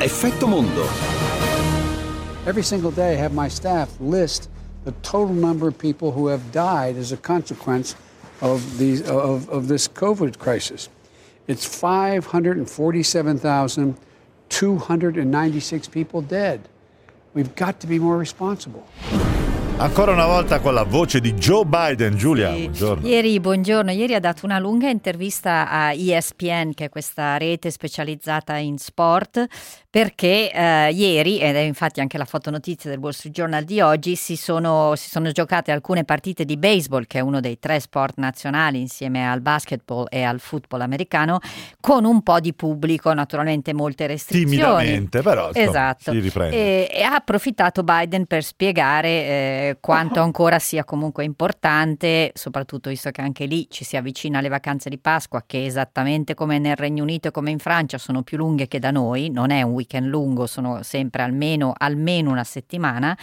Effetto Mondo. Every single day I have my staff list the total number of people who have died as a consequence of, these, of, of this COVID crisis. It's 547,296 people dead. We've got to be more responsible. Ancora una volta con la voce di Joe Biden, Giulia. Sì. Buongiorno. Ieri, buongiorno, ieri ha dato una lunga intervista a ESPN, che è questa rete specializzata in sport, perché eh, ieri, ed è infatti anche la fotonotizia del Wall Street Journal di oggi, si sono, si sono giocate alcune partite di baseball, che è uno dei tre sport nazionali insieme al basketball e al football americano, con un po' di pubblico, naturalmente molte restrizioni. Timidamente, però Esatto. si riprende. E, e ha approfittato Biden per spiegare eh, quanto ancora sia comunque importante, soprattutto visto che anche lì ci si avvicina alle vacanze di Pasqua, che esattamente come nel Regno Unito e come in Francia sono più lunghe che da noi, non è un weekend lungo, sono sempre almeno, almeno una settimana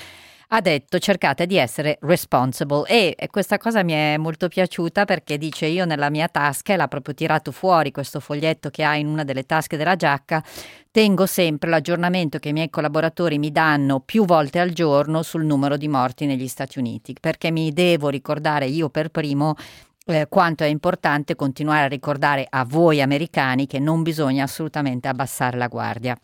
ha detto cercate di essere responsible e questa cosa mi è molto piaciuta perché dice io nella mia tasca e l'ha proprio tirato fuori questo foglietto che ha in una delle tasche della giacca tengo sempre l'aggiornamento che i miei collaboratori mi danno più volte al giorno sul numero di morti negli Stati Uniti perché mi devo ricordare io per primo eh, quanto è importante continuare a ricordare a voi americani che non bisogna assolutamente abbassare la guardia.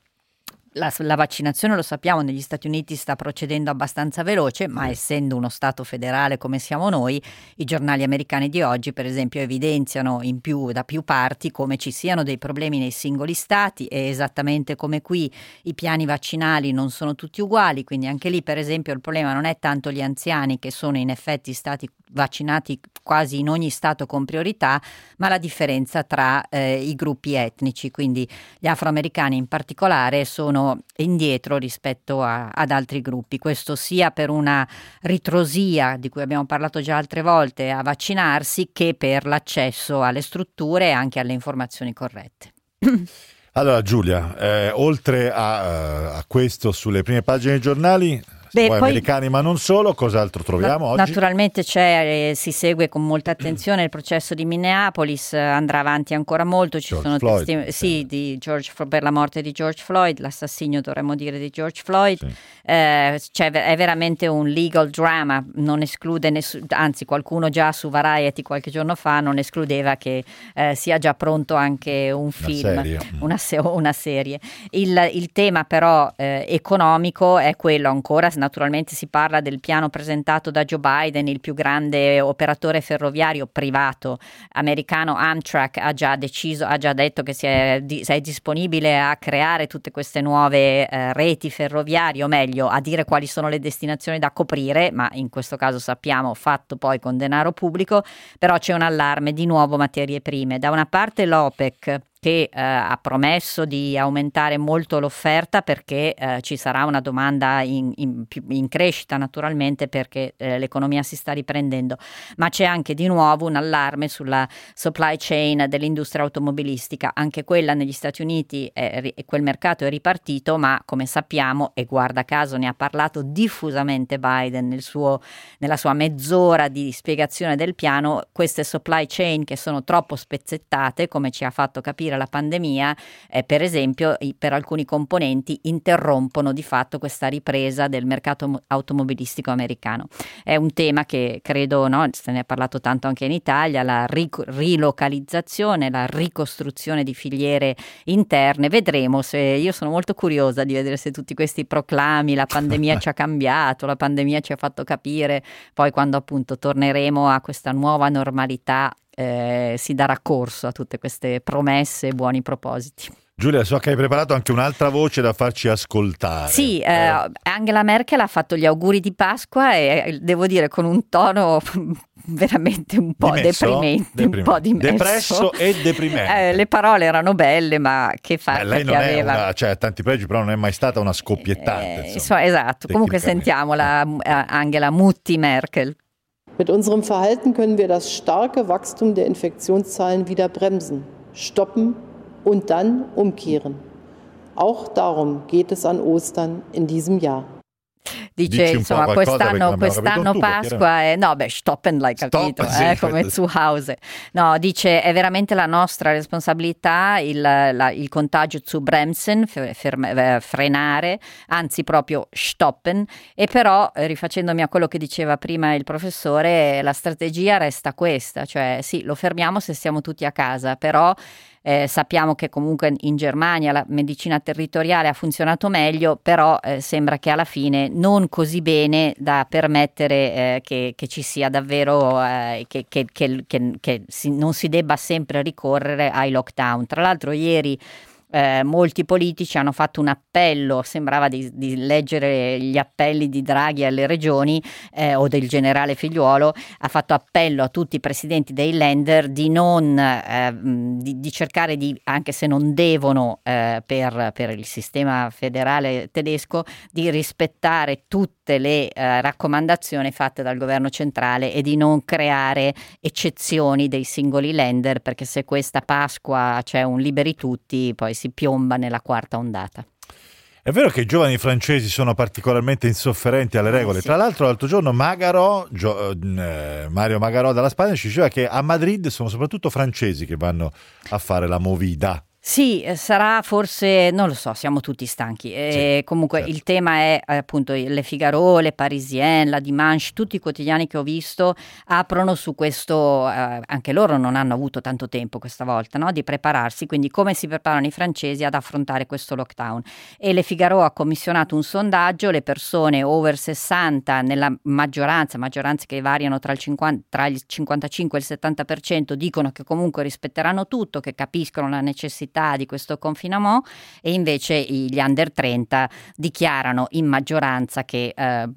La, la, vaccinazione, lo sappiamo, negli Stati Uniti sta procedendo abbastanza veloce, ma essendo uno Stato federale come siamo noi, i giornali americani di oggi, per esempio, evidenziano più, da più parti come ci siano dei problemi nei singoli Stati e esattamente come qui i piani vaccinali non sono tutti uguali, quindi anche lì, per esempio, il problema non è tanto gli anziani che sono in effetti stati vaccinati quasi in ogni stato con priorità, ma la differenza tra eh, i gruppi etnici, quindi gli afroamericani in particolare sono indietro rispetto a, ad altri gruppi, questo sia per una ritrosia di cui abbiamo parlato già altre volte a vaccinarsi che per l'accesso alle strutture e anche alle informazioni corrette. Allora Giulia, eh, oltre a, a questo sulle prime pagine dei giornali, Beh, poi americani ma non solo, cos'altro troviamo Na- oggi? Naturalmente c'è, eh, si segue con molta attenzione il processo di Minneapolis, eh, andrà avanti ancora molto, ci George sono Floyd, testi- sì. di George per la morte di George Floyd, l'assassinio dovremmo dire di George Floyd, Sì. Eh, ve- è veramente un legal drama, non esclude nessuno, anzi qualcuno già su Variety qualche giorno fa non escludeva che eh, sia già pronto anche un film, serie. una, se- una serie. Il, il tema però eh, economico è quello ancora, naturalmente si parla del piano presentato da Joe Biden, il più grande operatore ferroviario privato americano Amtrak ha già deciso, ha già detto che si è, di- si è disponibile a creare tutte queste nuove eh, reti ferroviarie, o meglio a dire quali sono le destinazioni da coprire, ma in questo caso sappiamo fatto poi con denaro pubblico, però c'è un allarme di nuovo materie prime. Da una parte l'OPEC che eh, ha promesso di aumentare molto l'offerta perché eh, ci sarà una domanda in, in in crescita naturalmente perché eh, l'economia si sta riprendendo, ma c'è anche di nuovo un allarme sulla supply chain dell'industria automobilistica, anche quella negli Stati Uniti, è quel mercato è ripartito, ma come sappiamo, e guarda caso ne ha parlato diffusamente Biden nel suo, nella sua mezz'ora di spiegazione del piano, queste supply chain che sono troppo spezzettate, come ci ha fatto capire la pandemia, eh, per esempio per alcuni componenti interrompono di fatto questa ripresa del mercato mo- automobilistico americano. È un tema che credo, no, se ne è parlato tanto anche in Italia, la ric- rilocalizzazione, la ricostruzione di filiere interne. Vedremo se io sono molto curiosa di vedere se tutti questi proclami, la pandemia ci ha cambiato, la pandemia ci ha fatto capire, poi quando appunto torneremo a questa nuova normalità eh, si darà corso a tutte queste promesse e buoni propositi. Giulia, so che hai preparato anche un'altra voce da farci ascoltare. Sì, eh, Angela Merkel ha fatto gli auguri di Pasqua e eh, devo dire con un tono veramente un po' Dimesso? deprimente, un po' dimesso. Depresso e deprimente. Eh, le parole erano belle, ma che fa Beh, lei non è aveva... una, cioè ha tanti pregi, però non è mai stata una scoppiettante. Eh, insomma, insomma, esatto, comunque sentiamola eh, Angela Mutti Merkel. Mit unserem Verhalten können wir das starke Wachstum der Infektionszahlen wieder bremsen, stoppen und dann umkehren. Auch darum geht es an Ostern in diesem Jahr. Dice insomma quest'anno, quest'anno Pasqua è no beh stoppen l'hai capito Stop, eh, come zu Hause no dice è veramente la nostra responsabilità il, la, il contagio zu bremsen ferme, frenare anzi proprio stoppen. E però eh, rifacendomi a quello che diceva prima il professore la strategia resta questa cioè sì lo fermiamo se siamo tutti a casa però eh, sappiamo che comunque in Germania la medicina territoriale ha funzionato meglio, però eh, sembra che alla fine non così bene da permettere eh, che, che, ci sia davvero, eh, che, che, che si, non si debba sempre ricorrere ai lockdown. Tra l'altro ieri eh, molti politici hanno fatto un appello, sembrava di, di, leggere gli appelli di Draghi alle regioni eh, o del generale figliuolo, ha fatto appello a tutti i presidenti dei lender di non, eh, di, di, cercare di, anche se non devono eh, per, per, il sistema federale tedesco, di rispettare tutte le eh, raccomandazioni fatte dal governo centrale e di non creare eccezioni dei singoli lender, perché se questa Pasqua c'è un liberi tutti, poi piomba nella quarta ondata. È vero che i giovani francesi sono particolarmente insofferenti alle regole. Eh sì. Tra l'altro, l'altro giorno Magaro, Gio, eh, Mario Magarò dalla Spagna ci diceva che a Madrid sono soprattutto francesi che vanno a fare la movida. Sì, eh, sarà forse, non lo so, siamo tutti stanchi. Sì, comunque certo. il tema è eh, appunto Le Figaro, Le Parisien, La Dimanche, tutti i quotidiani che ho visto aprono su questo, eh, anche loro non hanno avuto tanto tempo questa volta no? di prepararsi, quindi come si preparano i francesi ad affrontare questo lockdown. E Le Figaro ha commissionato un sondaggio, le persone over 60 nella maggioranza, maggioranze che variano tra il, 50, tra il 55 e il 70% dicono che comunque rispetteranno tutto, che capiscono la necessità necessità di questo confinament e invece gli under 30 dichiarano in maggioranza che eh,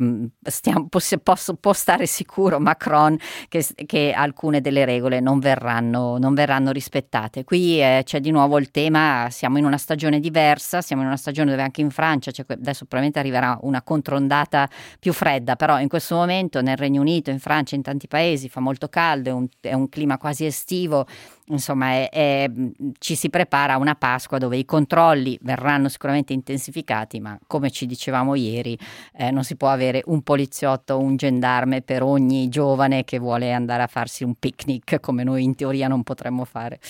stiamo, posso, posso, può stare sicuro Macron che, che, alcune delle regole non verranno, non verranno rispettate. Qui eh, c'è di nuovo il tema, siamo in una stagione diversa, siamo in una stagione dove anche in Francia, cioè adesso probabilmente arriverà una controndata più fredda, però in questo momento nel Regno Unito, in Francia, in tanti paesi fa molto caldo, è un, è un clima quasi estivo insomma è, è, ci si prepara a una Pasqua dove i controlli verranno sicuramente intensificati, ma come ci dicevamo ieri eh, non si può avere un poliziotto o un gendarme per ogni giovane che vuole andare a farsi un picnic come noi in teoria non potremmo fare.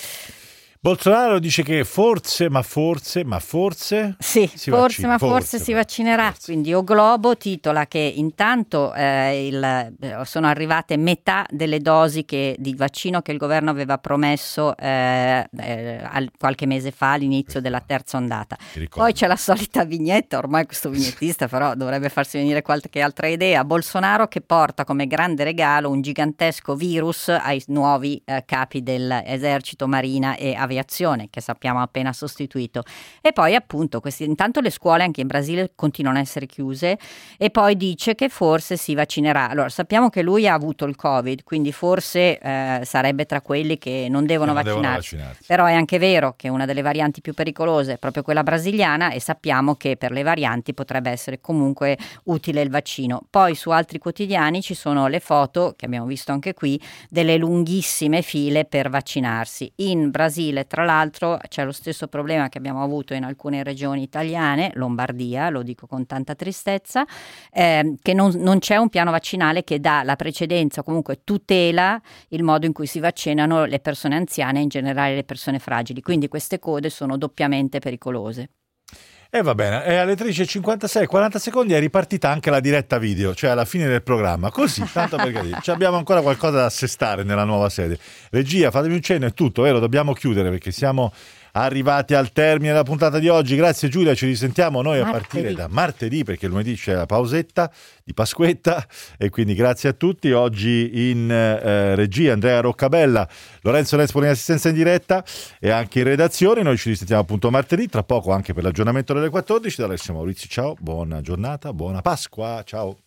Bolsonaro dice che forse, ma forse, ma forse. Sì, forse, vaccina, ma forse, forse si vaccinerà. Forse. Quindi O Globo titola che intanto eh, il, eh, sono arrivate metà delle dosi che, di vaccino che il governo aveva promesso eh, eh, al, qualche mese fa, all'inizio della terza ondata. Poi c'è la solita vignetta, ormai questo vignettista però dovrebbe farsi venire qualche altra idea. Bolsonaro che porta come grande regalo un gigantesco virus ai nuovi eh, capi dell'esercito, marina e aviazione aviazione che sappiamo appena sostituito e poi appunto questi, intanto le scuole anche in Brasile continuano a essere chiuse e poi dice che forse si vaccinerà. Allora sappiamo che lui ha avuto il Covid, quindi forse eh, sarebbe tra quelli che non devono, non vaccinarsi. devono vaccinarsi. Però è anche vero che una delle varianti più pericolose è proprio quella brasiliana e sappiamo che per le varianti potrebbe essere comunque utile il vaccino. Poi su altri quotidiani ci sono le foto che abbiamo visto anche qui delle lunghissime file per vaccinarsi. In Brasile tra l'altro c'è lo stesso problema che abbiamo avuto in alcune regioni italiane, Lombardia, lo dico con tanta tristezza, eh, che non, non, c'è un piano vaccinale che dà la precedenza, comunque tutela il modo in cui si vaccinano le persone anziane e in generale le persone fragili. Quindi queste code sono doppiamente pericolose. E va bene, e alle 13.56, 40 secondi è ripartita anche la diretta video, cioè alla fine del programma. Così, tanto per capire. abbiamo ancora qualcosa da assestare nella nuova sede. Regia, fatemi un cenno, è tutto, vero? Dobbiamo chiudere perché siamo arrivati al termine della puntata di oggi. Grazie Giulia, ci risentiamo noi martedì. a partire da martedì perché lunedì c'è la pausetta di Pasquetta e quindi grazie a tutti. Oggi in eh, regia Andrea Roccabella, Lorenzo Nespoli in assistenza in diretta e anche in redazione. Noi ci risentiamo appunto martedì, tra poco anche per l'aggiornamento delle 14. Da Alessio Maurizio, ciao, buona giornata, buona Pasqua, ciao.